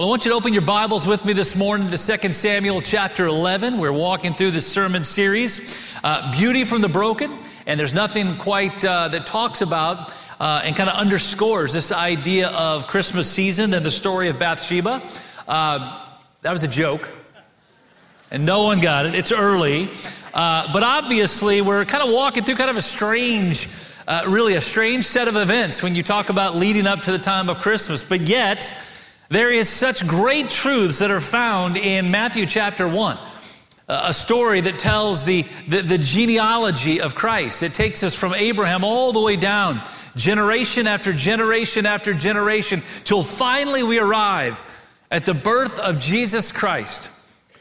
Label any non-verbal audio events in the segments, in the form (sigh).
Well, I want you to open your Bibles with me this morning to 2 Samuel chapter 11. We're walking through the sermon series, uh, Beauty from the Broken. And there's nothing quite uh, that talks about uh, and kind of underscores this idea of Christmas season and the story of Bathsheba. Uh, that was a joke, and no one got it. It's early. Uh, but obviously, we're kind of walking through kind of a strange, uh, really a strange set of events when you talk about leading up to the time of Christmas. But yet, there is such great truths that are found in Matthew chapter 1 a story that tells the, the, the, genealogy of Christ. It takes us from Abraham all the way down, generation after generation after generation, till finally we arrive at the birth of Jesus Christ,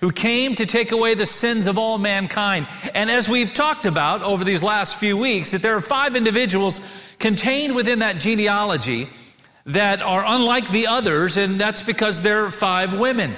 who came to take away the sins of all mankind. And as we've talked about over these last few weeks, that there are five individuals contained within that genealogy that are unlike the others, and that's because they're five women.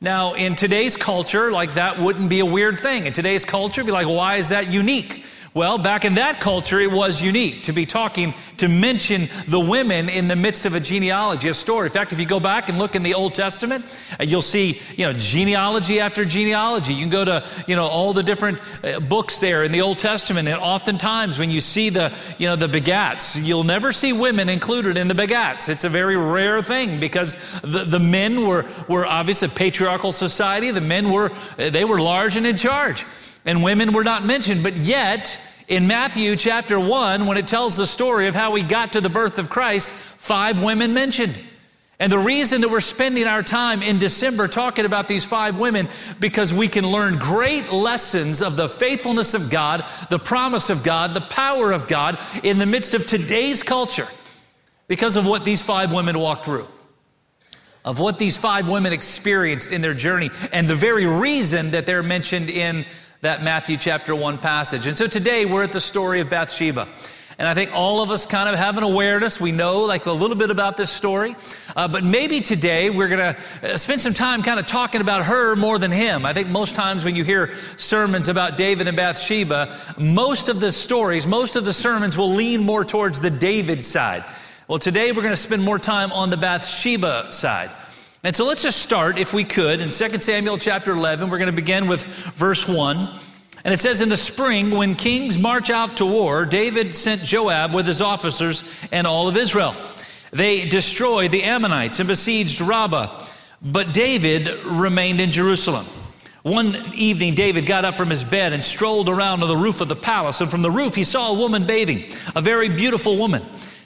Now, in today's culture, like that wouldn't be a weird thing. In today's culture, be like, why is that unique? Well, back in that culture, it was unique to be talking, to mention the women in the midst of a genealogy, a story. In fact, if you go back and look in the Old Testament, uh, you'll see, you know, genealogy after genealogy. You can go to, you know, all the different uh, books there in the Old Testament, and oftentimes when you see the, you know, the begats, you'll never see women included in the begats. It's a very rare thing because the, the men were, were obviously a patriarchal society. The men were, they were large and in charge and women were not mentioned. But yet, in Matthew chapter 1, when it tells the story of how we got to the birth of Christ, five women mentioned. And the reason that we're spending our time in December talking about these five women, because we can learn great lessons of the faithfulness of God, the promise of God, the power of God in the midst of today's culture, because of what these five women walked through, of what these five women experienced in their journey, and the very reason that they're mentioned in that Matthew chapter 1 passage. And so today we're at the story of Bathsheba. And I think all of us kind of have an awareness. We know like a little bit about this story. Uh, but maybe today we're going to uh, spend some time kind of talking about her more than him. I think most times when you hear sermons about David and Bathsheba, most of the stories, most of the sermons will lean more towards the David side. Well, today we're going to spend more time on the Bathsheba side. And so let's just start, if we could, in 2 Samuel chapter 11. We're going to begin with verse 1. And it says, In the spring, when kings march out to war, David sent Joab with his officers and all of Israel. They destroyed the Ammonites and besieged Rabbah, but David remained in Jerusalem. One evening, David got up from his bed and strolled around on the roof of the palace. And from the roof, he saw a woman bathing, a very beautiful woman.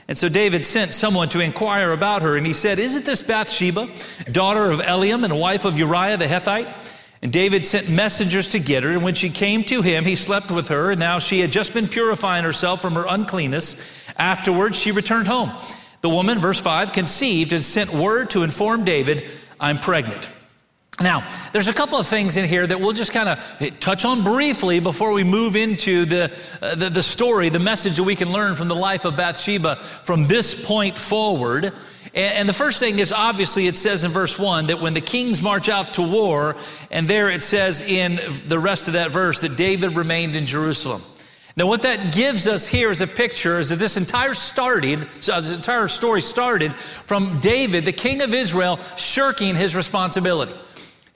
And so David sent someone to inquire about her, and he said, Isn't this Bathsheba, daughter of Eliam and wife of Uriah the Hittite? And David sent messengers to get her, and when she came to him, he slept with her, and now she had just been purifying herself from her uncleanness. Afterwards, she returned home. The woman, verse 5, conceived and sent word to inform David, I'm pregnant. Now, there's a couple of things in here that we'll just kind of touch on briefly before we move into the, uh, the, the, story, the message that we can learn from the life of Bathsheba from this point forward. And, and the first thing is obviously it says in verse 1 that when the kings march out to war, and there it says in the rest of that verse that David remained in Jerusalem. Now, what that gives us here is a picture is that this entire started, so this entire story started from David, the king of Israel, shirking his responsibility.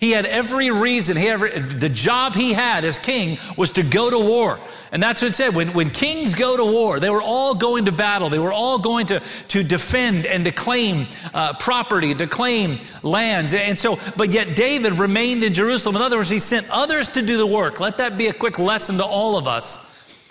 He had every reason, he had, the job he had as king was to go to war. And that's what it said. When, when kings go to war, they were all going to battle. They were all going to, to defend and to claim uh, property, to claim lands. And so, but yet David remained in Jerusalem. In other words, he sent others to do the work. Let that be a quick lesson to all of us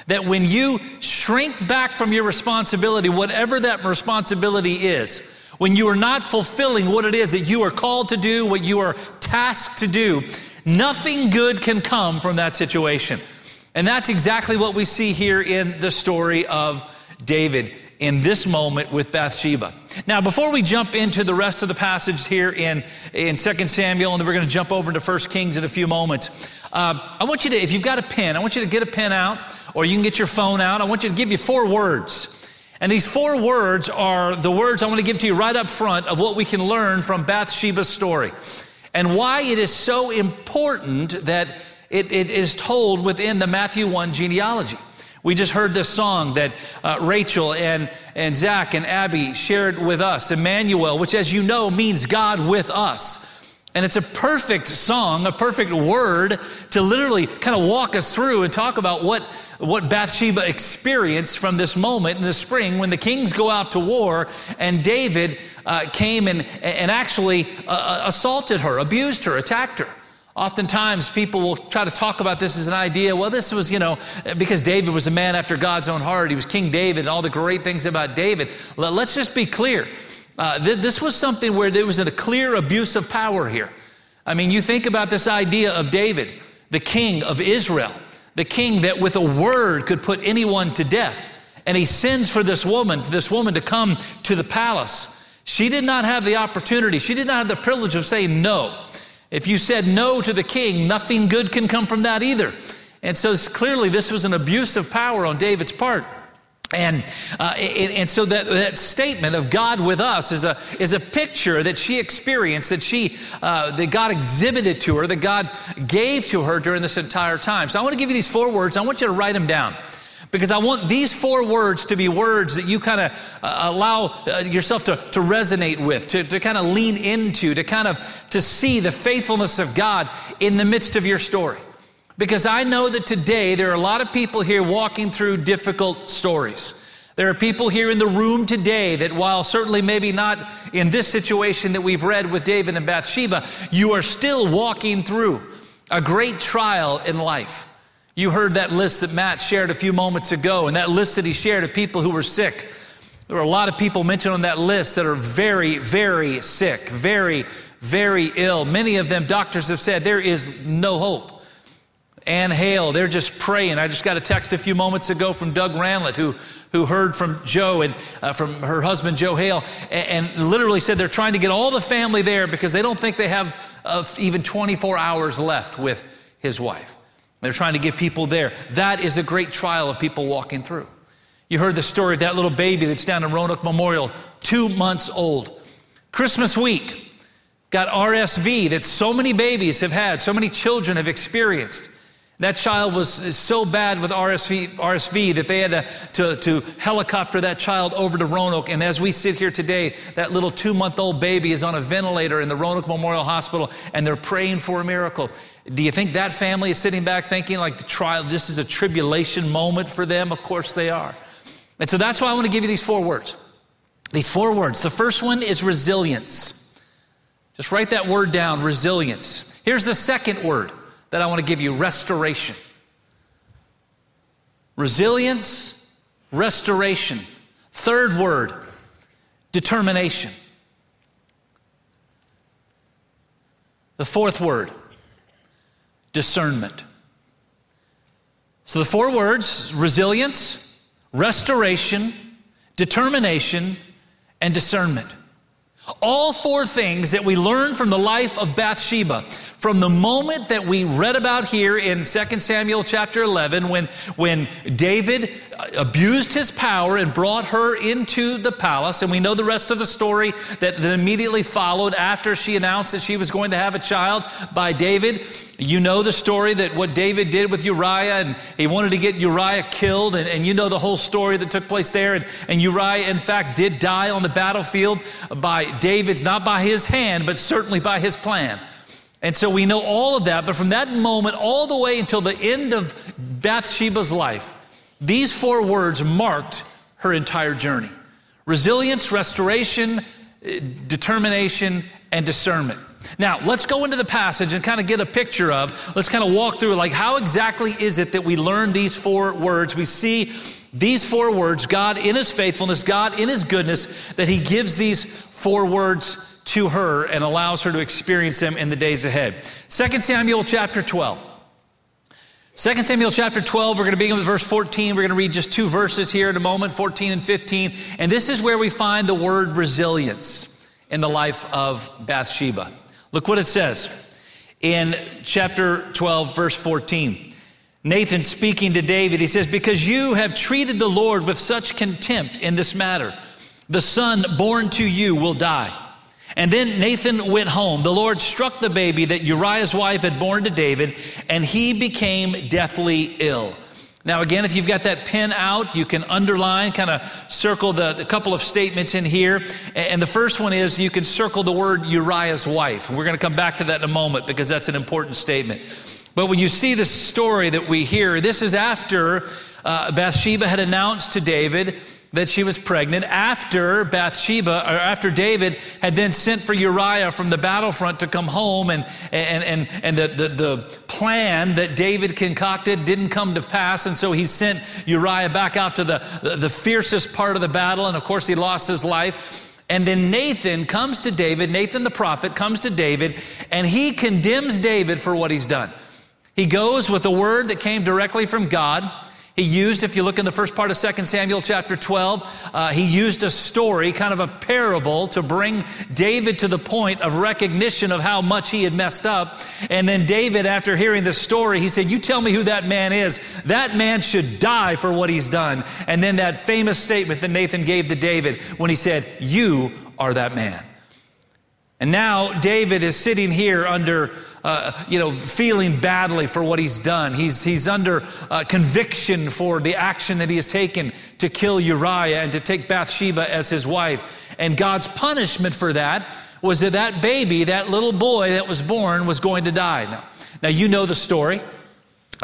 that when you shrink back from your responsibility, whatever that responsibility is, when you are not fulfilling what it is that you are called to do, what you are tasked to do, nothing good can come from that situation. And that's exactly what we see here in the story of David in this moment with Bathsheba. Now, before we jump into the rest of the passage here in, in 2 Samuel, and then we're going to jump over into 1 Kings in a few moments, uh, I want you to, if you've got a pen, I want you to get a pen out, or you can get your phone out. I want you to give you four words. And these four words are the words I want to give to you right up front of what we can learn from Bathsheba's story and why it is so important that it, it is told within the Matthew 1 genealogy. We just heard this song that uh, Rachel and, and Zach and Abby shared with us, Emmanuel, which, as you know, means God with us. And it's a perfect song, a perfect word to literally kind of walk us through and talk about what, what Bathsheba experienced from this moment in the spring when the kings go out to war and David uh, came and, and actually uh, uh assaulted her, abused her, attacked her. Oftentimes, people will try to talk about this as an idea. Well, this was, you know, because David was a man after God's own heart. He was King David and all the great things about David. Let's just be clear. Uh, th- this was something where there was a clear abuse of power here. I mean, you think about this idea of David, the king of Israel, the king that with a word could put anyone to death. And he sends for this woman, this woman to come to the palace. She did not have the opportunity, she did not have the privilege of saying no. If you said no to the king, nothing good can come from that either. And so clearly, this was an abuse of power on David's part. And, uh, and, and, so that, that statement of God with us is a, is a picture that she experienced, that, she, uh, that God exhibited to her, that God gave to her during this entire time. So I want to give you these four words. I want you to write them down because I want these four words to be words that you kind of uh, allow uh, yourself to, to resonate with, to, to kind of lean into, to kind of to see the faithfulness of God in the midst of your story. Because I know that today there are a lot of people here walking through difficult stories. There are people here in the room today that, while certainly maybe not in this situation that we've read with David and Bathsheba, you are still walking through a great trial in life. You heard that list that Matt shared a few moments ago, and that list that he shared of people who were sick. There were a lot of people mentioned on that list that are very, very sick, very, very ill. Many of them, doctors have said, there is no hope. Ann Hale, they're just praying. I just got a text a few moments ago from Doug Ranlett, who, who heard from Joe and uh, from her husband, Joe Hale, and, and, literally said they're trying to get all the family there because they don't think they have uh, even 24 hours left with his wife. They're trying to get people there. That is a great trial of people walking through. You heard the story of that little baby that's down in Roanoke Memorial, two months old. Christmas week, got RSV that so many babies have had, so many children have experienced. That child was so bad with RSV, RSV that they had to, to, to, helicopter that child over to Roanoke. And as we sit here today, that little two month old baby is on a ventilator in the Roanoke Memorial Hospital, and they're praying for a miracle. Do you think that family is sitting back thinking, like, the trial, this is a tribulation moment for them? Of course they are. And so that's why I want to give you these four words. These four words. The first one is resilience. Just write that word down resilience. Here's the second word that I want to give you restoration. Resilience, restoration. Third word, determination. The fourth word, discernment. So the four words resilience, restoration, determination, and discernment. All four things that we learn from the life of Bathsheba from the moment that we read about here in 2 Samuel chapter 11, when, when David uh, abused his power and brought her into the palace, and we know the rest of the story that, that immediately followed after she announced that she was going to have a child by David. You know the story that what David did with Uriah, and he wanted to get Uriah killed, and, and you know the whole story that took place there. And, and Uriah, in fact, did die on the battlefield by David's, not by his hand, but certainly by his plan. And so we know all of that, but from that moment all the way until the end of Bathsheba's life, these four words marked her entire journey resilience, restoration, eh, determination, and discernment. Now, let's go into the passage and kind of get a picture of, let's kind of walk through, like, how exactly is it that we learn these four words? We see these four words God in His faithfulness, God in His goodness, that He gives these four words to her and allows her to experience them in the days ahead. 2 Samuel chapter 12. 2 Samuel chapter 12, we're going to begin with verse 14. We're going to read just two verses here in a moment, 14 and 15. And this is where we find the word resilience in the life of Bathsheba. Look what it says in chapter 12, verse 14. Nathan speaking to David, he says, Because you have treated the Lord with such contempt in this matter, the son born to you will die. And then Nathan went home. The Lord struck the baby that Uriah's wife had born to David, and he became deathly ill. Now, again, if you've got that pen out, you can underline, kind of circle the, the couple of statements in here. And the first one is you can circle the word Uriah's wife. We're going to come back to that in a moment because that's an important statement. But when you see the story that we hear, this is after uh, Bathsheba had announced to David that she was pregnant after Bathsheba, or after David had then sent for Uriah from the battlefront to come home, and, and, and, and the, the, the plan that David concocted didn't come to pass, and so he sent Uriah back out to the, the, the fiercest part of the battle, and of course he lost his life. And then Nathan comes to David, Nathan the prophet comes to David, and he condemns David for what he's done. He goes with a word that came directly from God. He used, if you look in the first part of 2 Samuel chapter 12, uh, he used a story, kind of a parable, to bring David to the point of recognition of how much he had messed up. And then David, after hearing the story, he said, You tell me who that man is. That man should die for what he's done. And then that famous statement that Nathan gave to David when he said, You are that man. And now David is sitting here under uh, you know, feeling badly for what he's done. He's, he's under uh, conviction for the action that he has taken to kill Uriah and to take Bathsheba as his wife. And God's punishment for that was that that baby, that little boy that was born, was going to die. Now, now you know the story.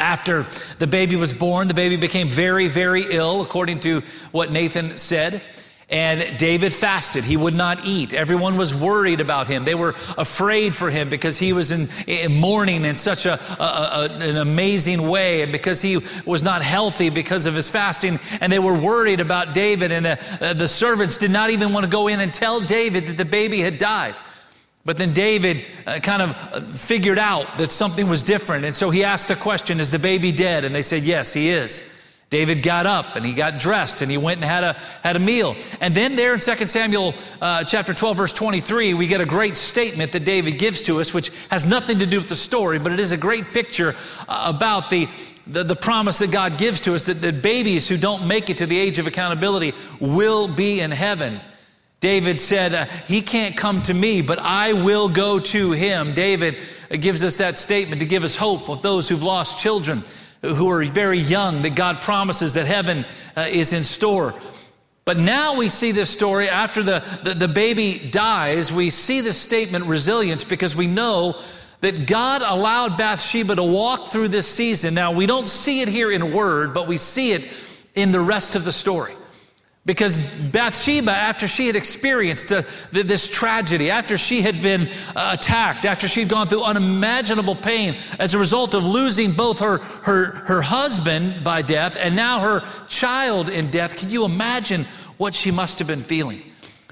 After the baby was born, the baby became very, very ill, according to what Nathan said. And David fasted. He would not eat. Everyone was worried about him. They were afraid for him because he was in, in mourning in such a, a, a, an amazing way and because he was not healthy because of his fasting. And they were worried about David. And uh, uh, the servants did not even want to go in and tell David that the baby had died. But then David uh, kind of figured out that something was different. And so he asked the question Is the baby dead? And they said, Yes, he is. David got up and he got dressed and he went and had a, had a meal. And then there in 2 Samuel uh, chapter 12, verse 23, we get a great statement that David gives to us, which has nothing to do with the story, but it is a great picture uh, about the, the, the, promise that God gives to us that the babies who don't make it to the age of accountability will be in heaven. David said, uh, He can't come to me, but I will go to him. David gives us that statement to give us hope of those who've lost children who are very young that God promises that heaven uh, is in store. But now we see this story after the, the, the baby dies, we see this statement resilience because we know that God allowed Bathsheba to walk through this season. Now, we don't see it here in word, but we see it in the rest of the story. Because Bathsheba, after she had experienced uh, this tragedy, after she had been uh, attacked, after she had gone through unimaginable pain as a result of losing both her, her, her husband by death and now her child in death, can you imagine what she must have been feeling?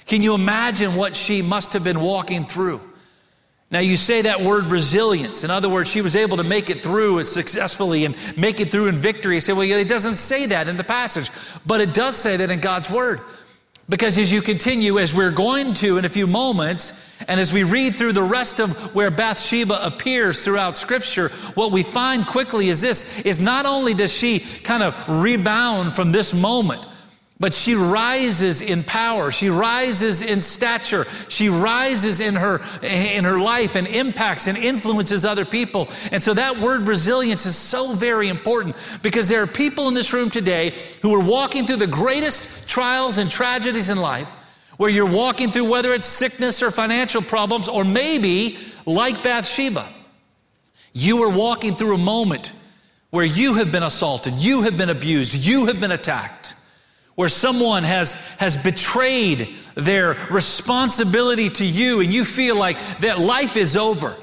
Can you imagine what she must have been walking through? Now, you say that word resilience. In other words, she was able to make it through successfully and make it through in victory. You say, well, it doesn't say that in the passage, but it does say that in God's word. Because as you continue, as we're going to in a few moments, and as we read through the rest of where Bathsheba appears throughout Scripture, what we find quickly is this is not only does she kind of rebound from this moment, but she rises in power. She rises in stature. She rises in her, in her life and impacts and influences other people. And so that word resilience is so very important because there are people in this room today who are walking through the greatest trials and tragedies in life, where you're walking through whether it's sickness or financial problems, or maybe like Bathsheba, you are walking through a moment where you have been assaulted, you have been abused, you have been attacked where someone has, has betrayed their responsibility to you and you feel like that life is over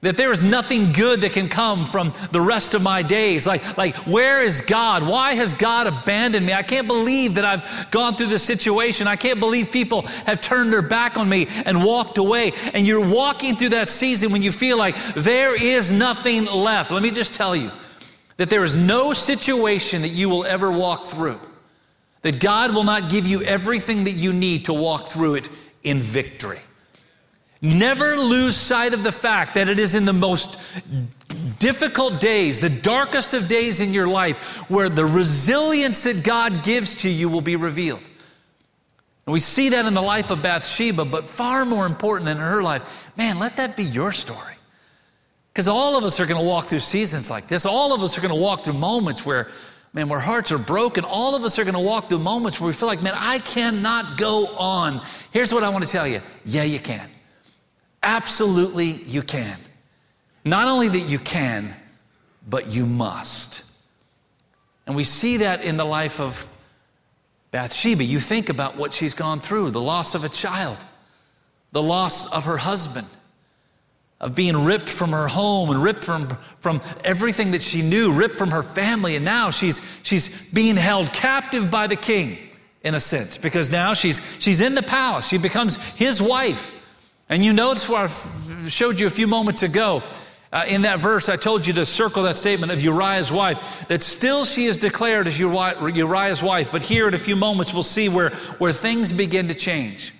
that there is nothing good that can come from the rest of my days. Like like where is god? Why has god abandoned me? I can't believe that i've gone through this situation. I can't believe people have turned their back on me and walked away. And you're walking through that season when you feel like there is nothing left. Let me just tell you that there is no situation that you will ever walk through that God will not give you everything that you need to walk through it in victory. Never lose sight of the fact that it is in the most difficult days, the darkest of days in your life, where the resilience that God gives to you will be revealed. And we see that in the life of Bathsheba, but far more important than her life, man, let that be your story. Because all of us are going to walk through seasons like this. All of us are going to walk through moments where man, where hearts are broken, all of us are going to walk through moments where we feel like, man, I cannot go on. Here's what I want to tell you yeah, you can. Absolutely, you can. Not only that you can, but you must. And we see that in the life of Bathsheba. You think about what she's gone through the loss of a child, the loss of her husband, of being ripped from her home and ripped from, from everything that she knew, ripped from her family. And now she's, she's being held captive by the king, in a sense, because now she's, she's in the palace. She becomes his wife. And you notice what I showed you a few moments ago. Uh, in that verse, I told you to circle that statement of Uriah's wife, that still she is declared as Uriah's wife. But here in a few moments, we'll see where, where things begin to change.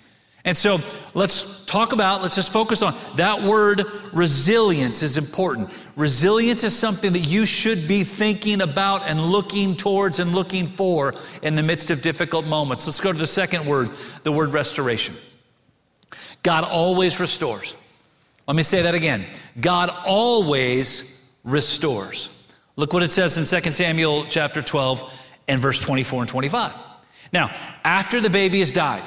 And so let's talk about, let's just focus on that word resilience is important. Resilience is something that you should be thinking about and looking towards and looking for in the midst of difficult moments. Let's go to the second word, the word restoration. God always restores. Let me say that again. God always restores. Look what it says in 2 Samuel chapter 12 and verse 24 and 25. Now, after the baby has died,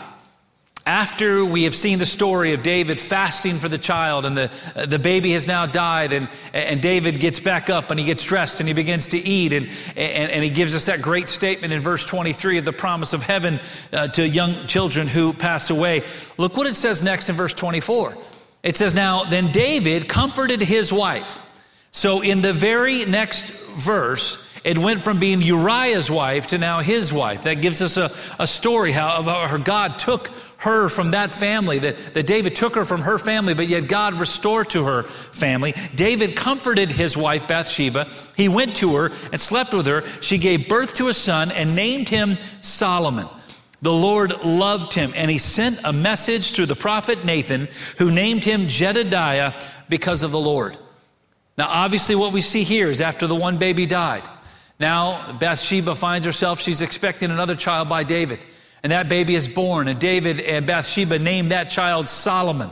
after we have seen the story of David fasting for the child and the, uh, the baby has now died and, and David gets back up and he gets dressed and he begins to eat and, and, and he gives us that great statement in verse 23 of the promise of heaven uh, to young children who pass away. Look what it says next in verse 24. It says, Now then David comforted his wife. So in the very next verse, it went from being Uriah's wife to now his wife. That gives us a, a story how, how her God took her from that family, that, that David took her from her family, but yet God restored to her family. David comforted his wife Bathsheba. He went to her and slept with her. She gave birth to a son and named him Solomon. The Lord loved him, and he sent a message through the prophet Nathan, who named him Jedidiah because of the Lord. Now, obviously, what we see here is after the one baby died. Now, Bathsheba finds herself, she's expecting another child by David. And that baby is born, and David and Bathsheba named that child Solomon.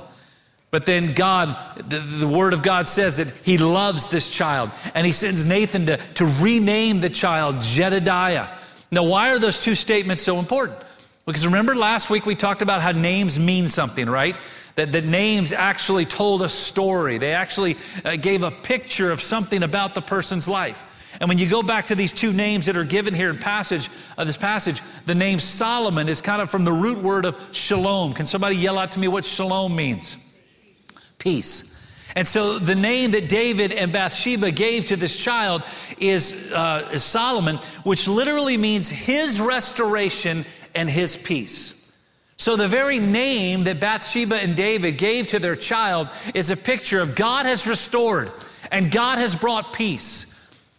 But then God, the, the, word of God says that he loves this child, and he sends Nathan to, to rename the child Jedidiah. Now, why are those two statements so important? Because remember last week we talked about how names mean something, right? That, that names actually told a story. They actually uh, gave a picture of something about the person's life. And when you go back to these two names that are given here in passage uh, this passage, the name Solomon is kind of from the root word of shalom. Can somebody yell out to me what shalom means? Peace. And so the name that David and Bathsheba gave to this child is, uh, is Solomon, which literally means his restoration and his peace. So, the very name that Bathsheba and David gave to their child is a picture of God has restored and God has brought peace.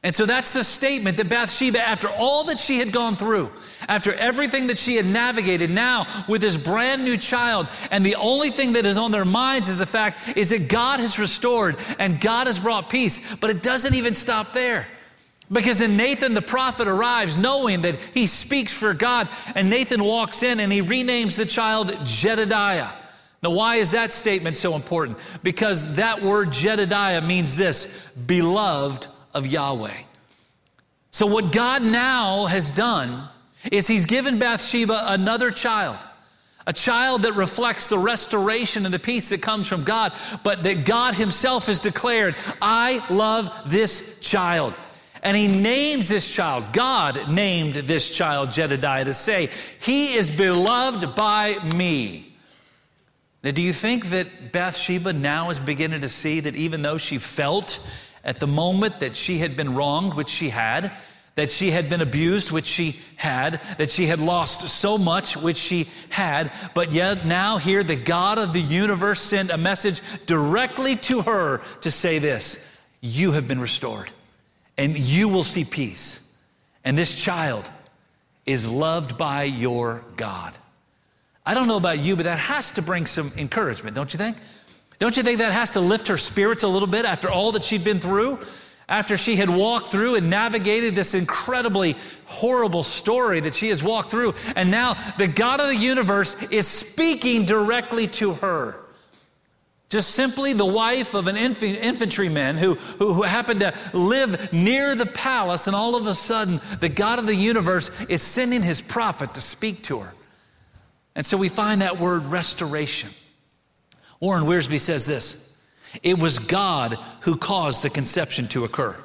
And so that's the statement that Bathsheba, after all that she had gone through, after everything that she had navigated, now with this brand new child, and the only thing that is on their minds is the fact is that God has restored and God has brought peace. But it doesn't even stop there. Because then Nathan the prophet arrives knowing that he speaks for God, and Nathan walks in and he renames the child Jedidiah. Now, why is that statement so important? Because that word Jedidiah means this beloved of Yahweh. So, what God now has done is He's given Bathsheba another child, a child that reflects the restoration and the peace that comes from God, but that God Himself has declared, I love this child. And he names this child, God named this child Jedidiah to say, He is beloved by me. Now, do you think that Bathsheba now is beginning to see that even though she felt at the moment that she had been wronged, which she had, that she had been abused, which she had, that she had lost so much, which she had, but yet now here the God of the universe sent a message directly to her to say this You have been restored, and you will see peace. And this child is loved by your God. I don't know about you, but that has to bring some encouragement, don't you think? Don't you think that has to lift her spirits a little bit after all that she'd been through? After she had walked through and navigated this incredibly horrible story that she has walked through, and now the God of the universe is speaking directly to her. Just simply the wife of an infantryman who, who, who, happened to live near the palace, and all of a sudden, the God of the universe is sending his prophet to speak to her. And so we find that word restoration. Warren Wiersbe says this It was God who caused the conception to occur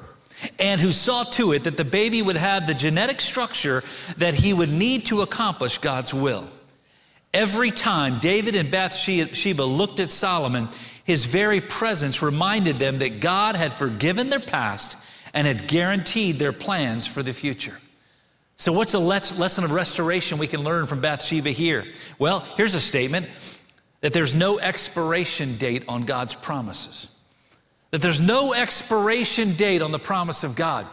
and who saw to it that the baby would have the genetic structure that he would need to accomplish God's will. Every time David and Bathsheba looked at Solomon, his very presence reminded them that God had forgiven their past and had guaranteed their plans for the future. So, what's a lesson of restoration we can learn from Bathsheba here? Well, here's a statement that there's no expiration date on God's promises, that there's no expiration date on the promise of God.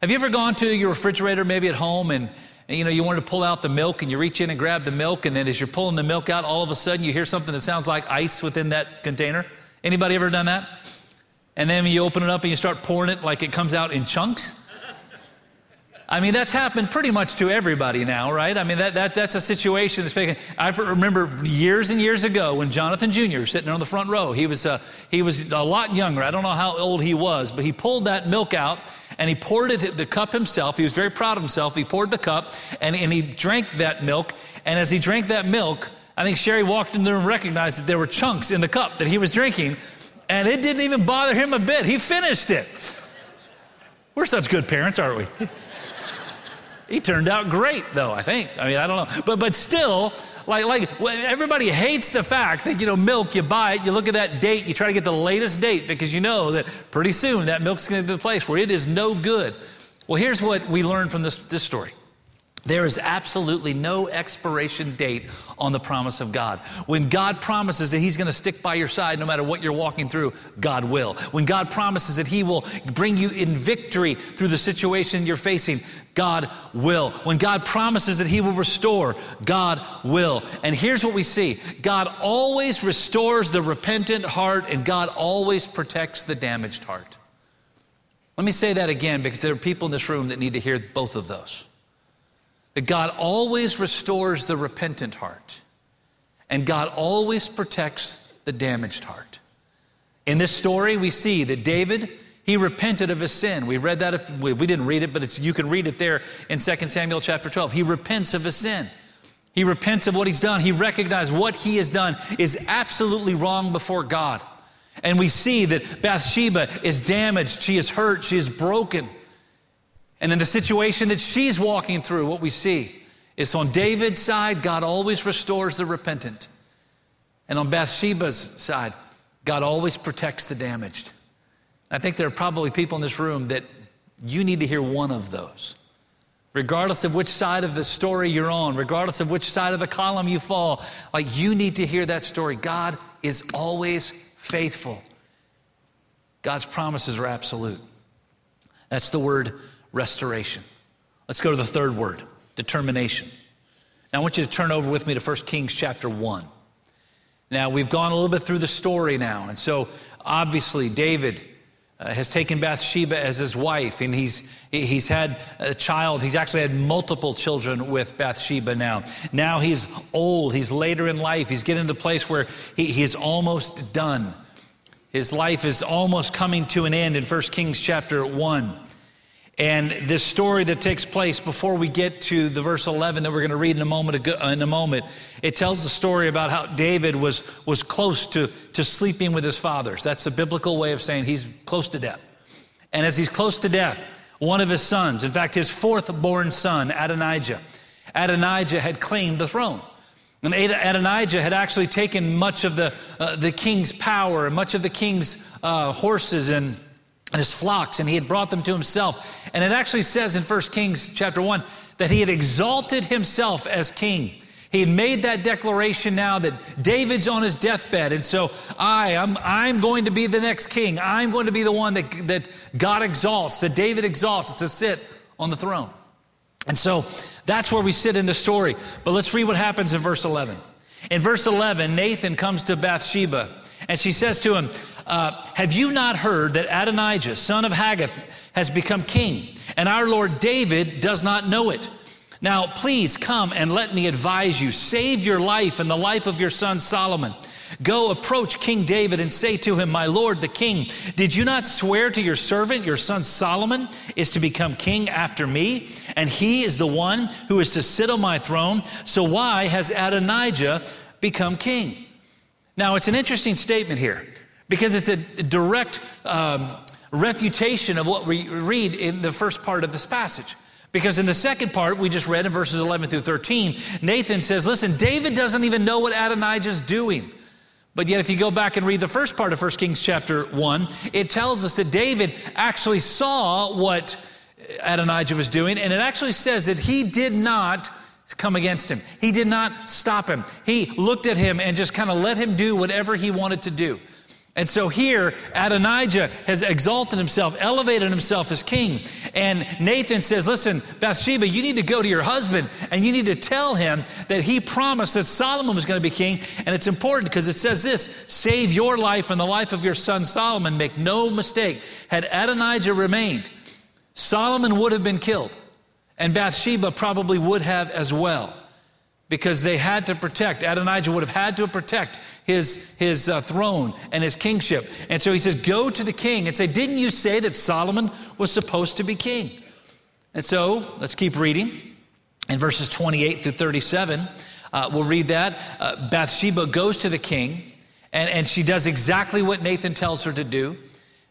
Have you ever gone to your refrigerator, maybe at home, and and, you know, you wanted to pull out the milk and you reach in and grab the milk, and then as you're pulling the milk out, all of a sudden you hear something that sounds like ice within that container. Anybody ever done that? And then you open it up and you start pouring it like it comes out in chunks. I mean, that's happened pretty much to everybody now, right? I mean, that, that, that's a situation that's making. I remember years and years ago when Jonathan Jr. was sitting on the front row. He was, uh, he was a lot younger. I don't know how old he was, but he pulled that milk out and he poured it the cup himself. He was very proud of himself. He poured the cup and, and he drank that milk. And as he drank that milk, I think Sherry walked in there and recognized that there were chunks in the cup that he was drinking, and it didn't even bother him a bit. He finished it. We're such good parents, aren't we? (laughs) he turned out great, though, I think. I mean, I don't know. But, but still, like, like everybody hates the fact that, you know, milk, you buy it, you look at that date, you try to get the latest date because you know that pretty soon that milk's going to be the place where it is no good. Well, here's what we learned from this, this story. There is absolutely no expiration date on the promise of God. When God promises that He's going to stick by your side no matter what you're walking through, God will. When God promises that He will bring you in victory through the situation you're facing, God will. When God promises that He will restore, God will. And here's what we see God always restores the repentant heart, and God always protects the damaged heart. Let me say that again because there are people in this room that need to hear both of those that God always restores the repentant heart, and God always protects the damaged heart. In this story, we see that David, he repented of his sin. We read that, if, we, didn't read it, but you can read it there in 2 Samuel chapter 12. He repents of his sin. He repents of what he's done. He recognizes what he has done is absolutely wrong before God. And we see that Bathsheba is damaged, she is hurt, she is broken. And in the situation that she's walking through, what we see is on David's side, God always restores the repentant. And on Bathsheba's side, God always protects the damaged. I think there are probably people in this room that you need to hear one of those. Regardless of which side of the story you're on, regardless of which side of the column you fall, like you need to hear that story. God is always faithful. God's promises are absolute. That's the word restoration. Let's go to the third word determination. Now, I want you to turn over with me to 1 Kings chapter 1. Now, we've gone a little bit through the story now, and so obviously, David. Uh, has taken Bathsheba as his wife, and he's, he's had a child. He's actually had multiple children with Bathsheba now. Now he's old, he's later in life, he's getting to the place where he, he's almost done. His life is almost coming to an end in 1 Kings chapter 1. And this story that takes place before we get to the verse 11 that we're going to read in a moment, in a moment it tells the story about how David was, was close to, to sleeping with his fathers. That's the biblical way of saying he's close to death. And as he's close to death, one of his sons, in fact, his fourth born son, Adonijah, Adonijah had claimed the throne. And Adonijah had actually taken much of the, uh, the king's power and much of the king's uh, horses and and his flocks, and he had brought them to himself. And it actually says in 1 Kings chapter 1 that he had exalted himself as king. He had made that declaration now that David's on his deathbed, and so I, I'm, I'm going to be the next king. I'm going to be the one that, that God exalts, that David exalts to sit on the throne. And so that's where we sit in the story. But let's read what happens in verse 11. In verse 11, Nathan comes to Bathsheba, and she says to him, uh, Have you not heard that Adonijah, son of Haggith, has become king, and our Lord David does not know it? Now, please come and let me advise you. Save your life and the life of your son Solomon. Go approach King David and say to him, My Lord the king, did you not swear to your servant, your son Solomon, is to become king after me? And he is the one who is to sit on my throne. So why has Adonijah become king? Now, it's an interesting statement here because it's a direct um, refutation of what we read in the first part of this passage. Because in the second part, we just read in verses 11 through 13, Nathan says, Listen, David doesn't even know what Adonijah's doing. But yet, if you go back and read the first part of 1 Kings chapter 1, it tells us that David actually saw what Adonijah was doing, and it actually says that he did not come against him. He did not stop him. He looked at him and just kind of let him do whatever he wanted to do. And so here, Adonijah has exalted himself, elevated himself as king. And Nathan says, Listen, Bathsheba, you need to go to your husband and you need to tell him that he promised that Solomon was going to be king. And it's important because it says this save your life and the life of your son Solomon. Make no mistake. Had Adonijah remained, Solomon would have been killed, and Bathsheba probably would have as well because they had to protect. Adonijah would have had to protect his, his uh, throne and his kingship. And so he says, Go to the king and say, Didn't you say that Solomon was supposed to be king? And so let's keep reading. In verses 28 through 37, uh, we'll read that. Uh, Bathsheba goes to the king, and, and she does exactly what Nathan tells her to do.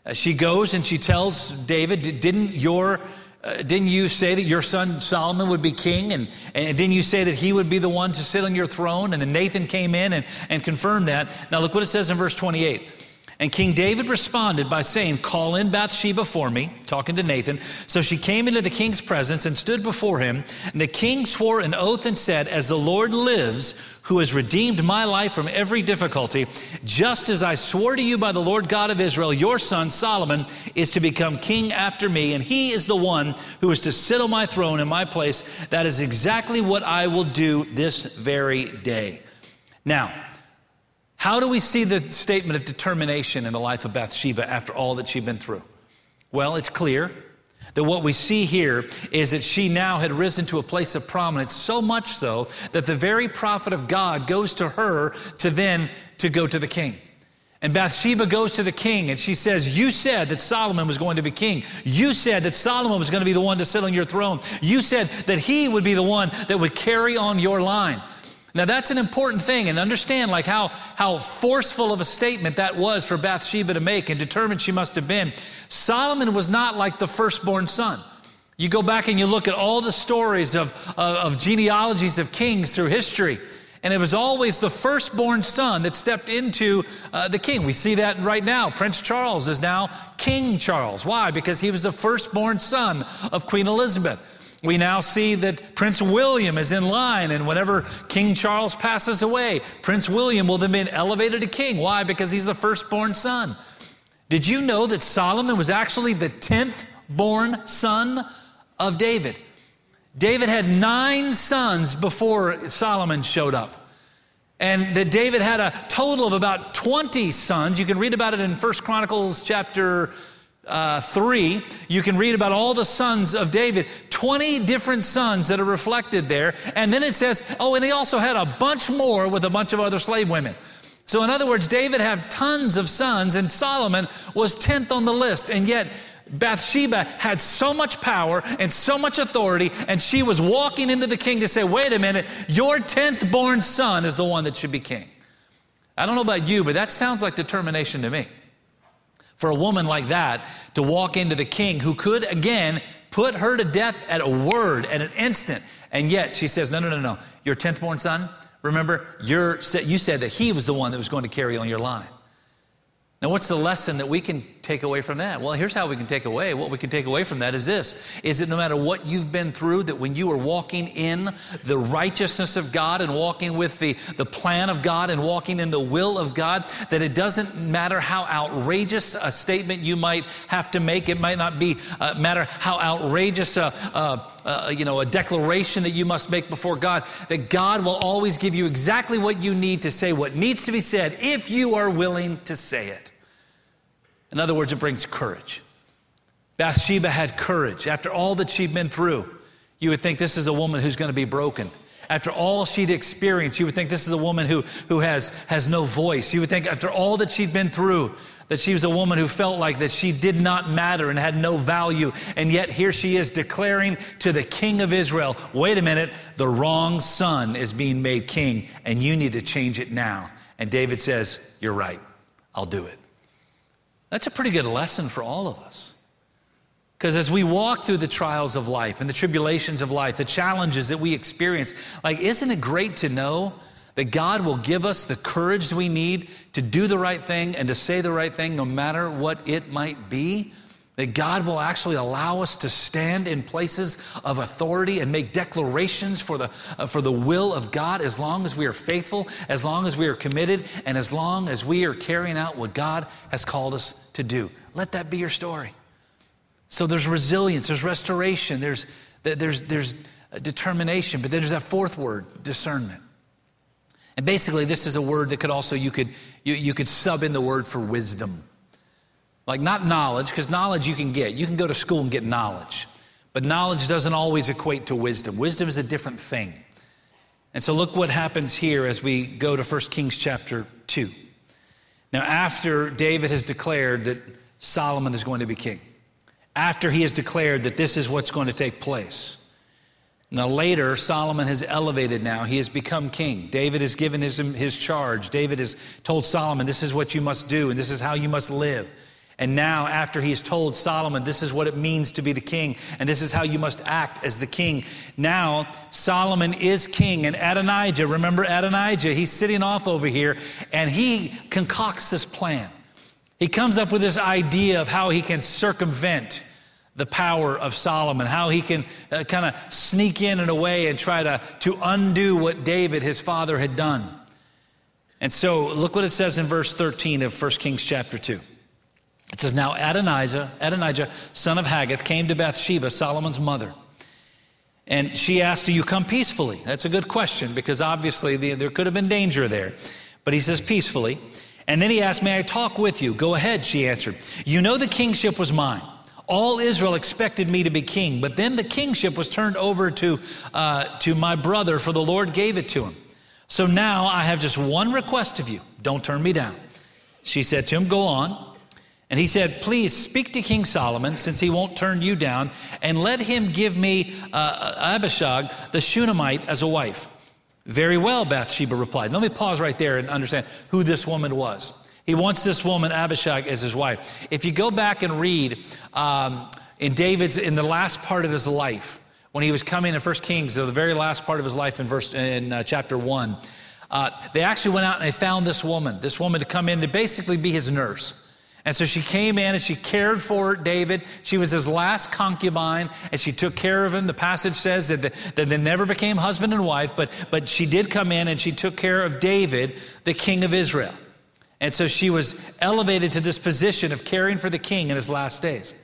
Uh, she goes and she tells David, Didn't your uh, didn't you say that your son Solomon would be king? And, and didn't you say that he would be the one to sit on your throne? And then Nathan came in and, and confirmed that. Now, look what it says in verse 28. And King David responded by saying, Call in Bathsheba for me, talking to Nathan. So she came into the king's presence and stood before him. And the king swore an oath and said, As the Lord lives, who has redeemed my life from every difficulty, just as I swore to you by the Lord God of Israel, your son Solomon is to become king after me, and he is the one who is to sit on my throne in my place. That is exactly what I will do this very day. Now, how do we see the statement of determination in the life of Bathsheba after all that she'd been through? Well, it's clear that what we see here is that she now had risen to a place of prominence, so much so that the very prophet of God goes to her to then to go to the king. And Bathsheba goes to the king and she says, You said that Solomon was going to be king. You said that Solomon was going to be the one to sit on your throne. You said that he would be the one that would carry on your line. Now that's an important thing and understand like how, how forceful of a statement that was for Bathsheba to make and determined she must have been. Solomon was not like the firstborn son. You go back and you look at all the stories of, of, of genealogies of kings through history. And it was always the firstborn son that stepped into uh, the king. We see that right now. Prince Charles is now King Charles. Why? Because he was the firstborn son of Queen Elizabeth. We now see that Prince William is in line, and whenever King Charles passes away, Prince William will then be elevated to king. Why? Because he's the firstborn son. Did you know that Solomon was actually the 10th born son of David? David had nine sons before Solomon showed up. And that David had a total of about 20 sons. You can read about it in First Chronicles chapter uh, 3, you can read about all the sons of David, 20 different sons that are reflected there. And then it says, oh, and he also had a bunch more with a bunch of other slave women. So, in other words, David had tons of sons, and Solomon was 10th on the list. And yet, Bathsheba had so much power and so much authority, and she was walking into the king to say, Wait a minute, your 10th born son is the one that should be king. I don't know about you, but that sounds like determination to me for a woman like that to walk into the king who could, again, put her to death at a word, at an instant. And yet she says, No, no, no, no. Your 10th born son, remember, you said that he was the one that was going to carry on your line. Now, what's the lesson that we can take away from that? Well, here's how we can take away. What we can take away from that is this is that no matter what you've been through, that when you are walking in the righteousness of God and walking with the, the plan of God and walking in the will of God, that it doesn't matter how outrageous a statement you might have to make. It might not be uh, matter how outrageous a, a, a, you know, a declaration that you must make before God, that God will always give you exactly what you need to say what needs to be said if you are willing to say it. In other words, it brings courage. Bathsheba had courage. After all that she'd been through, you would think this is a woman who's going to be broken. After all she'd experienced, you would think this is a woman who, who has, has no voice. You would think after all that she'd been through, that she was a woman who felt like that she did not matter and had no value. And yet here she is declaring to the king of Israel, wait a minute, the wrong son is being made king and you need to change it now. And David says, you're right. I'll do it. That's a pretty good lesson for all of us. Because as we walk through the trials of life and the tribulations of life, the challenges that we experience, like, isn't it great to know that God will give us the courage we need to do the right thing and to say the right thing no matter what it might be? That God will actually allow us to stand in places of authority and make declarations for the, uh, for the will of God as long as we are faithful, as long as we are committed, and as long as we are carrying out what God has called us to do. Let that be your story. So there's resilience, there's restoration, there's, there's, there's determination, but then there's that fourth word, discernment. And basically, this is a word that could also, you could, you, you could sub in the word for wisdom. Like not knowledge, because knowledge you can get. You can go to school and get knowledge. But knowledge doesn't always equate to wisdom. Wisdom is a different thing. And so look what happens here as we go to 1 Kings chapter 2. Now, after David has declared that Solomon is going to be king, after he has declared that this is what's going to take place. Now, later, Solomon has elevated now. He has become king. David has given his, his charge. David has told Solomon, This is what you must do, and this is how you must live. And now, after he has told Solomon, this is what it means to be the king, and this is how you must act as the king. Now, Solomon is king, and Adonijah, remember Adonijah, he's sitting off over here, and he concocts this plan. He comes up with this idea of how he can circumvent the power of Solomon, how he can uh, kind of sneak in in a way and try to, to undo what David, his father, had done. And so look what it says in verse 13 of 1 Kings chapter 2. It says, Now Adonijah, Adonijah, son of Haggith, came to Bathsheba, Solomon's mother. And she asked, Do you come peacefully? That's a good question because obviously the, there could have been danger there. But he says, Peacefully. And then he asked, May I talk with you? Go ahead, she answered. You know the kingship was mine. All Israel expected me to be king, but then the kingship was turned over to, uh, to my brother, for the Lord gave it to him. So now I have just one request of you don't turn me down. She said to him, Go on. And he said, Please speak to King Solomon, since he won't turn you down, and let him give me uh, Abishag the Shunammite as a wife. Very well, Bathsheba replied. Let me pause right there and understand who this woman was. He wants this woman, Abishag, as his wife. If you go back and read um, in David's, in the last part of his life, when he was coming in First Kings, the very last part of his life in verse in uh, chapter one, uh, they actually went out and they found this woman, this woman to come in to basically be his nurse. And so she came in and she cared for David. She was his last concubine and she took care of him. The passage says that, the, that they never became husband and wife, but, but she did come in and she took care of David, the king of Israel. And so she was elevated to this position of caring for the king in his last days.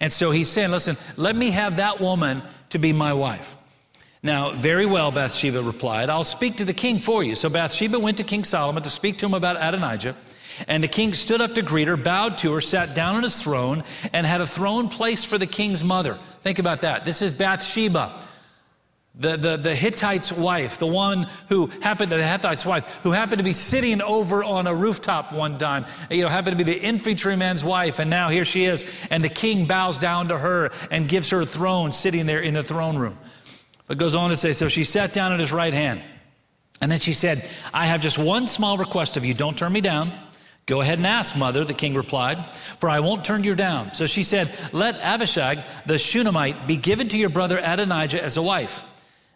And so he's saying, listen, let me have that woman to be my wife. Now, very well, Bathsheba replied, I'll speak to the king for you. So Bathsheba went to King Solomon to speak to him about Adonijah. And the king stood up to greet her, bowed to her, sat down on his throne, and had a throne placed for the king's mother. Think about that. This is Bathsheba, the, the, the Hittite's wife, the one who happened to the Hittite's wife, who happened to be sitting over on a rooftop one time, you know, happened to be the infantryman's wife, and now here she is, and the king bows down to her and gives her a throne sitting there in the throne room. But goes on to say, so she sat down at his right hand. And then she said, I have just one small request of you. Don't turn me down. Go ahead and ask, mother, the king replied, for I won't turn you down. So she said, Let Abishag the Shunammite be given to your brother Adonijah as a wife.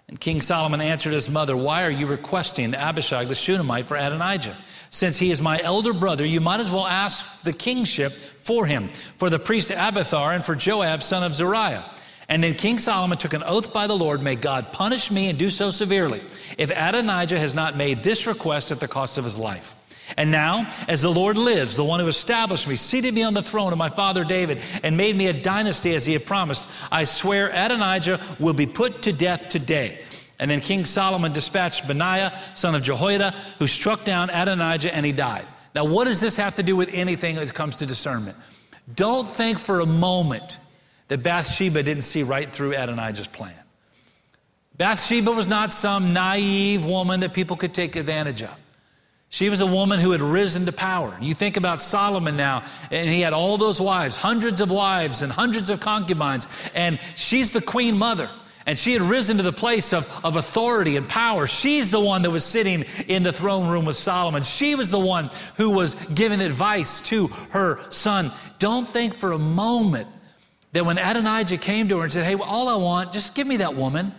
And King Solomon answered his mother, Why are you requesting Abishag the Shunammite for Adonijah? Since he is my elder brother, you might as well ask the kingship for him, for the priest Abiathar, and for Joab, son of Zeruiah. And then King Solomon took an oath by the Lord, May God punish me and do so severely, if Adonijah has not made this request at the cost of his life. And now, as the Lord lives, the one who established me, seated me on the throne of my father David, and made me a dynasty as he had promised, I swear Adonijah will be put to death today. And then King Solomon dispatched Benaiah, son of Jehoiada, who struck down Adonijah and he died. Now, what does this have to do with anything as it comes to discernment? Don't think for a moment that Bathsheba didn't see right through Adonijah's plan. Bathsheba was not some naive woman that people could take advantage of. She was a woman who had risen to power. You think about Solomon now, and he had all those wives, hundreds of wives and hundreds of concubines, and she's the queen mother. And she had risen to the place of, of authority and power. She's the one that was sitting in the throne room with Solomon. She was the one who was giving advice to her son. Don't think for a moment that when Adonijah came to her and said, Hey, all I want, just give me that woman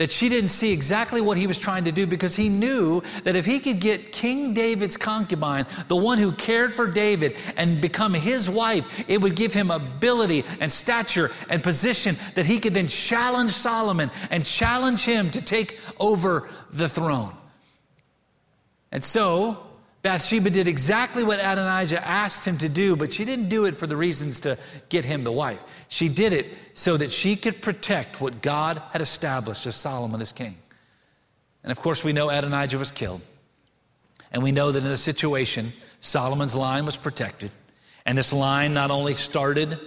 that she didn't see exactly what he was trying to do because he knew that if he could get King David's concubine, the one who cared for David, and become his wife, it would give him ability and stature and position that he could then challenge Solomon and challenge him to take over the throne. And so, Bathsheba did exactly what Adonijah asked him to do, but she didn't do it for the reasons to get him the wife. She did it so that she could protect what God had established as Solomon as king. And of course, we know Adonijah was killed. And we know that in this situation, Solomon's line was protected. And this line not only started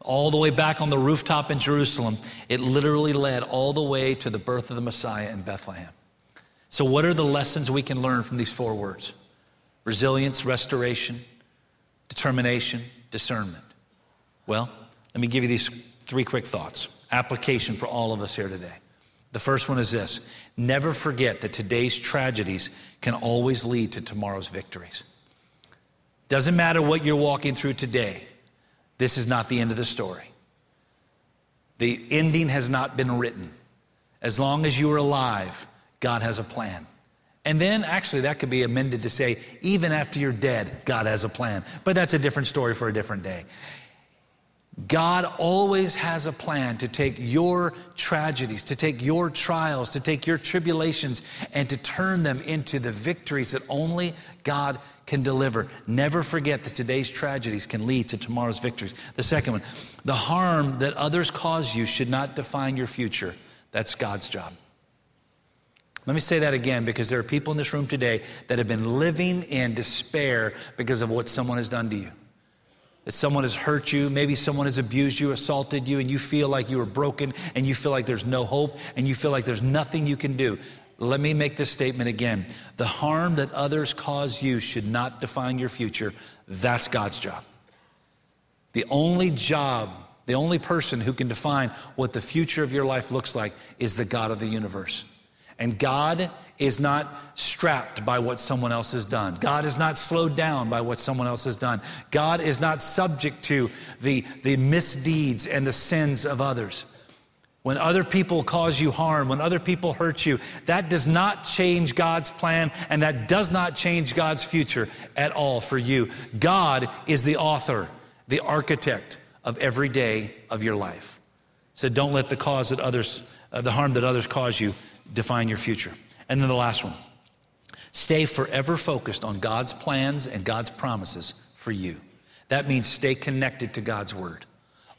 all the way back on the rooftop in Jerusalem, it literally led all the way to the birth of the Messiah in Bethlehem. So, what are the lessons we can learn from these four words? Resilience, restoration, determination, discernment. Well, let me give you these three quick thoughts. Application for all of us here today. The first one is this never forget that today's tragedies can always lead to tomorrow's victories. Doesn't matter what you're walking through today, this is not the end of the story. The ending has not been written. As long as you are alive, God has a plan. And then actually, that could be amended to say, even after you're dead, God has a plan. But that's a different story for a different day. God always has a plan to take your tragedies, to take your trials, to take your tribulations, and to turn them into the victories that only God can deliver. Never forget that today's tragedies can lead to tomorrow's victories. The second one, the harm that others cause you should not define your future. That's God's job. Let me say that again because there are people in this room today that have been living in despair because of what someone has done to you. That someone has hurt you, maybe someone has abused you, assaulted you, and you feel like you are broken and you feel like there's no hope and you feel like there's nothing you can do. Let me make this statement again. The harm that others cause you should not define your future. That's God's job. The only job, the only person who can define what the future of your life looks like is the God of the universe. And God is not strapped by what someone else has done. God is not slowed down by what someone else has done. God is not subject to the, the misdeeds and the sins of others. When other people cause you harm, when other people hurt you, that does not change God's plan and that does not change God's future at all for you. God is the author, the architect of every day of your life. So don't let the cause that others, uh, the harm that others cause you define your future. And then the last one stay forever focused on God's plans and God's promises for you. That means stay connected to God's word.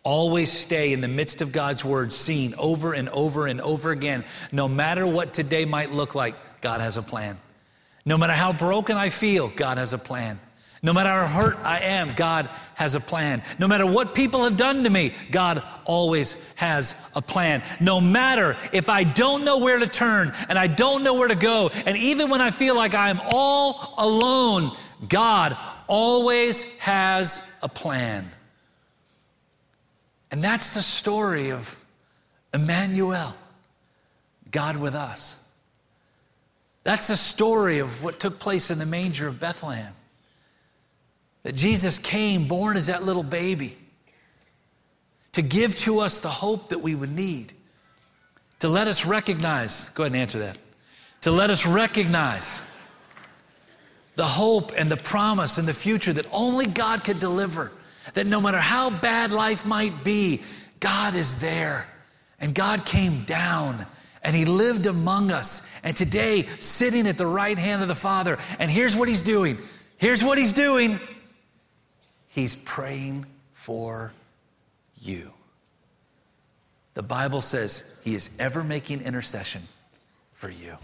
Always stay in the midst of God's word, seen over and over and over again. No matter what today might look like, God has a plan. No matter how broken I feel, God has a plan. No matter how hurt I am, God has a plan. No matter what people have done to me, God always has a plan. No matter if I don't know where to turn and I don't know where to go, and even when I feel like I'm all alone, God always has a plan. And that's the story of Emmanuel, God with us. That's the story of what took place in the manger of Bethlehem that Jesus came born as that little baby to give to us the hope that we would need, to let us recognize, go ahead and answer that, to let us recognize the hope and the promise and the future that only God could deliver. That no matter how bad life might be, God is there. And God came down and He lived among us. And today, sitting at the right hand of the Father. And here's what He's doing. Here's what He's doing. He's praying for you. The Bible says he is ever making intercession for you.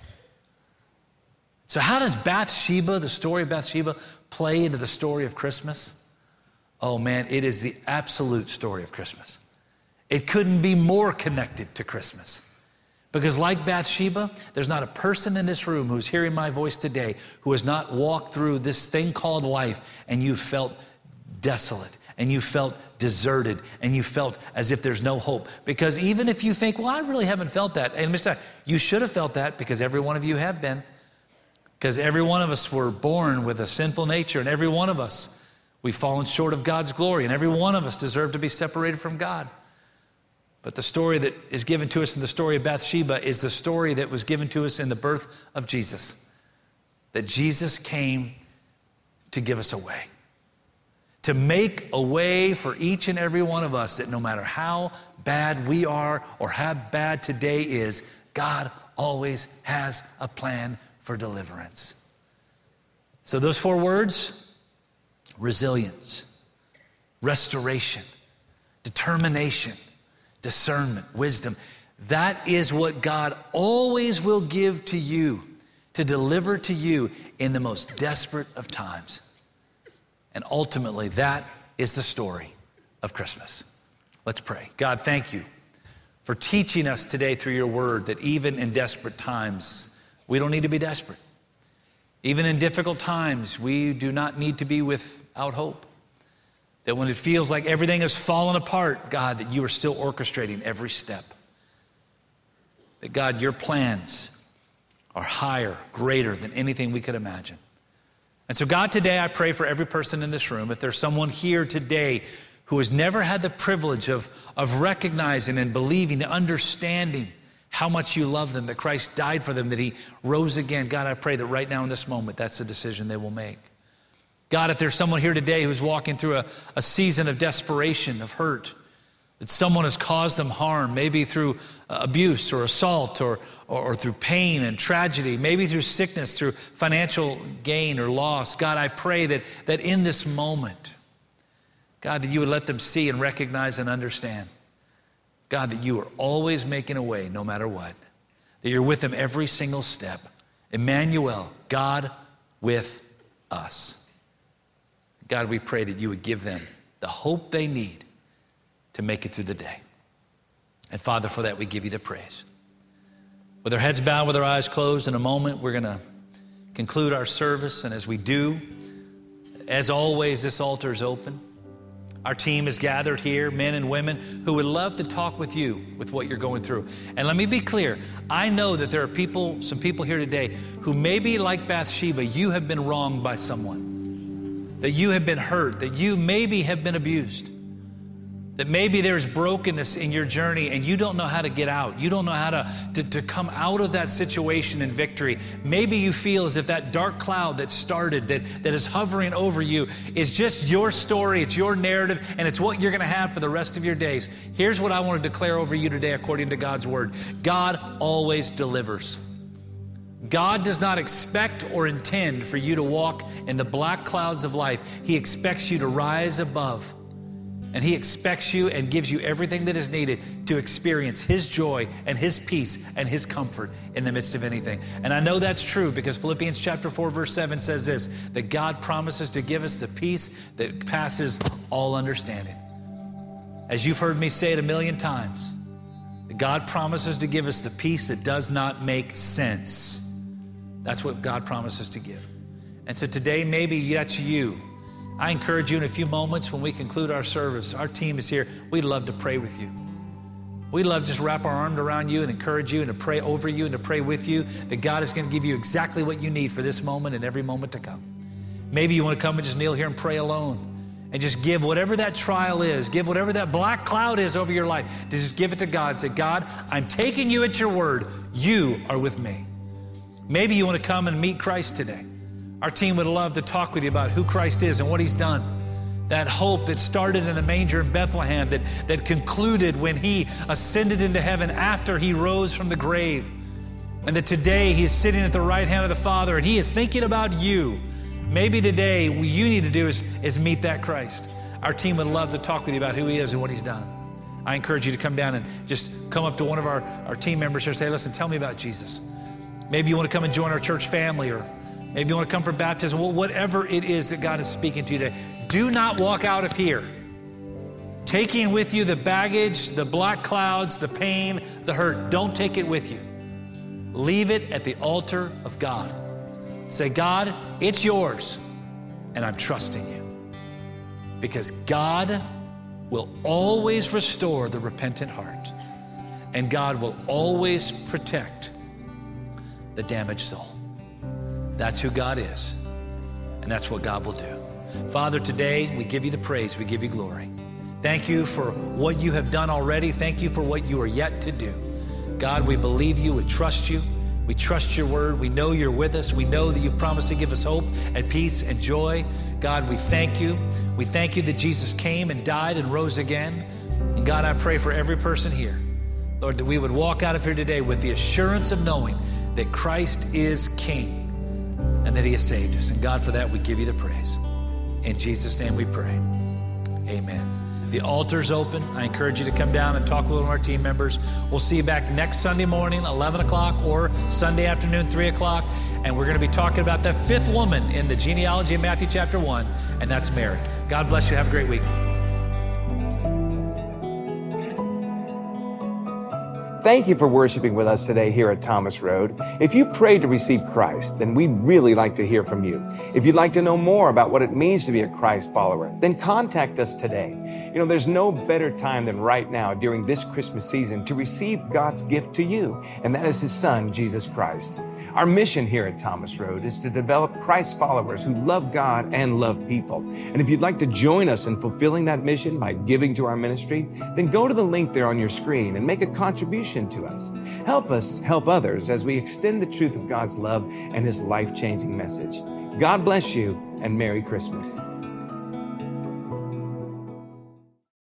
So, how does Bathsheba, the story of Bathsheba, play into the story of Christmas? Oh man, it is the absolute story of Christmas. It couldn't be more connected to Christmas Because, like Bathsheba, there's not a person in this room who's hearing my voice today who has not walked through this thing called life and you felt desolate and you felt deserted and you felt as if there's no hope. Because even if you think, well, I really haven't felt that, and Mr. you should have felt that because every one of you have been. Because every one of us were born with a sinful nature, and every one of us, we've fallen short of God's glory, and every one of us deserve to be separated from God. But the story that is given to us in the story of Bathsheba is the story that was given to us in the birth of Jesus. That Jesus came to give us a way, to make a way for each and every one of us that no matter how bad we are or how bad today is, God always has a plan for deliverance. So, those four words resilience, restoration, determination discernment, wisdom. That is what God always will give to you to deliver to you in the most desperate of times. And ultimately, that is the story of Christmas. Let's pray. God, thank you for teaching us today through your word that even in desperate times, we don't need to be desperate. Even in difficult times, we do not need to be without hope. That when it feels like everything has fallen apart, God, that you are still orchestrating every step. That God, your plans are higher, greater than anything we could imagine. And so, God, today I pray for every person in this room. If there's someone here today who has never had the privilege of, of recognizing and believing and understanding how much you love them, that Christ died for them, that He rose again, God, I pray that right now in this moment, that's the decision they will make. God, if there's someone here today who's walking through a, a season of desperation, of hurt, that someone has caused them harm, maybe through uh, abuse or assault or, or, or, through pain and tragedy, maybe through sickness, through financial gain or loss. God, I pray that, that in this moment, God, that you would let them see and recognize and understand, God, that you are always making a way no matter what, that you're with them every single step. Emmanuel, God with us. God, we pray that you would give them the hope they need to make it through the day. And Father, for that, we give you the praise. With our heads bowed, with our eyes closed, in a moment, we're going to conclude our service. And as we do, as always, this altar is open. Our team is gathered here, men and women who would love to talk with you with what you're going through. And let me be clear I know that there are people, some people here today, who maybe like Bathsheba, you have been wronged by someone that you have been hurt, that you maybe have been abused, that maybe there's brokenness in your journey and you don't know how to get out. You don't know how to, to, to, come out of that situation in victory. Maybe you feel as if that dark cloud that started, that, that is hovering over you, is just your story, it's your narrative, and it's what you're going to have for the rest of your days. Here's what I want to declare over you today according to God's word God always delivers. God does not expect or intend for you to walk in the black clouds of life. He expects you to rise above. And He expects you and gives you everything that is needed to experience His joy and His peace and His comfort in the midst of anything. And I know that's true because Philippians chapter 4, verse 7 says this that God promises to give us the peace that passes all understanding. As you've heard me say it a million times, God promises to give us the peace that does not make sense. That's what God promises to give. And so today, maybe that's you. I encourage you in a few moments when we conclude our service. Our team is here. We'd love to pray with you. We'd love to just wrap our arms around you and encourage you and to pray over you and to pray with you that God is going to give you exactly what you need for this moment and every moment to come. Maybe you want to come and just kneel here and pray alone and just give whatever that trial is, give whatever that black cloud is over your life, to just give it to God. Say, God, I'm taking you at your word. You are with me. Maybe you want to come and meet Christ today. Our team would love to talk with you about who Christ is and what he's done. That hope that started in a manger in Bethlehem, that, that concluded when he ascended into heaven after he rose from the grave. And that today he is sitting at the right hand of the Father and he is thinking about you. Maybe today what you need to do is, is meet that Christ. Our team would love to talk with you about who he is and what he's done. I encourage you to come down and just come up to one of our, our team members here and say, listen, tell me about Jesus. Maybe you want to come and join our church family, or maybe you want to come for baptism. Well, whatever it is that God is speaking to you today, do not walk out of here taking with you the baggage, the black clouds, the pain, the hurt. Don't take it with you. Leave it at the altar of God. Say, God, it's yours, and I'm trusting you. Because God will always restore the repentant heart, and God will always protect the damaged soul. That's who God is, and that's what God will do. Father, today we give you the praise, we give you glory. Thank you for what you have done already. Thank you for what you are yet to do. God, we believe you, we trust you. We trust your word. We know you're with us. We know that you've promised to give us hope and peace and joy. God, we thank you. We thank you that Jesus came and died and rose again. And God, I pray for every person here, Lord, that we would walk out of here today with the assurance of knowing that Christ is King and that He has saved us. And God, for that, we give you the praise. In Jesus' name we pray. Amen. The altar's open. I encourage you to come down and talk with one of our team members. We'll see you back next Sunday morning, 11 o'clock, or Sunday afternoon, 3 o'clock. And we're going to be talking about the fifth woman in the genealogy of Matthew chapter 1, and that's Mary. God bless you. Have a great week. Thank you for worshiping with us today here at Thomas Road. If you prayed to receive Christ, then we'd really like to hear from you. If you'd like to know more about what it means to be a Christ follower, then contact us today. You know, there's no better time than right now during this Christmas season to receive God's gift to you, and that is His Son, Jesus Christ. Our mission here at Thomas Road is to develop Christ followers who love God and love people. And if you'd like to join us in fulfilling that mission by giving to our ministry, then go to the link there on your screen and make a contribution to us. Help us help others as we extend the truth of God's love and His life changing message. God bless you and Merry Christmas.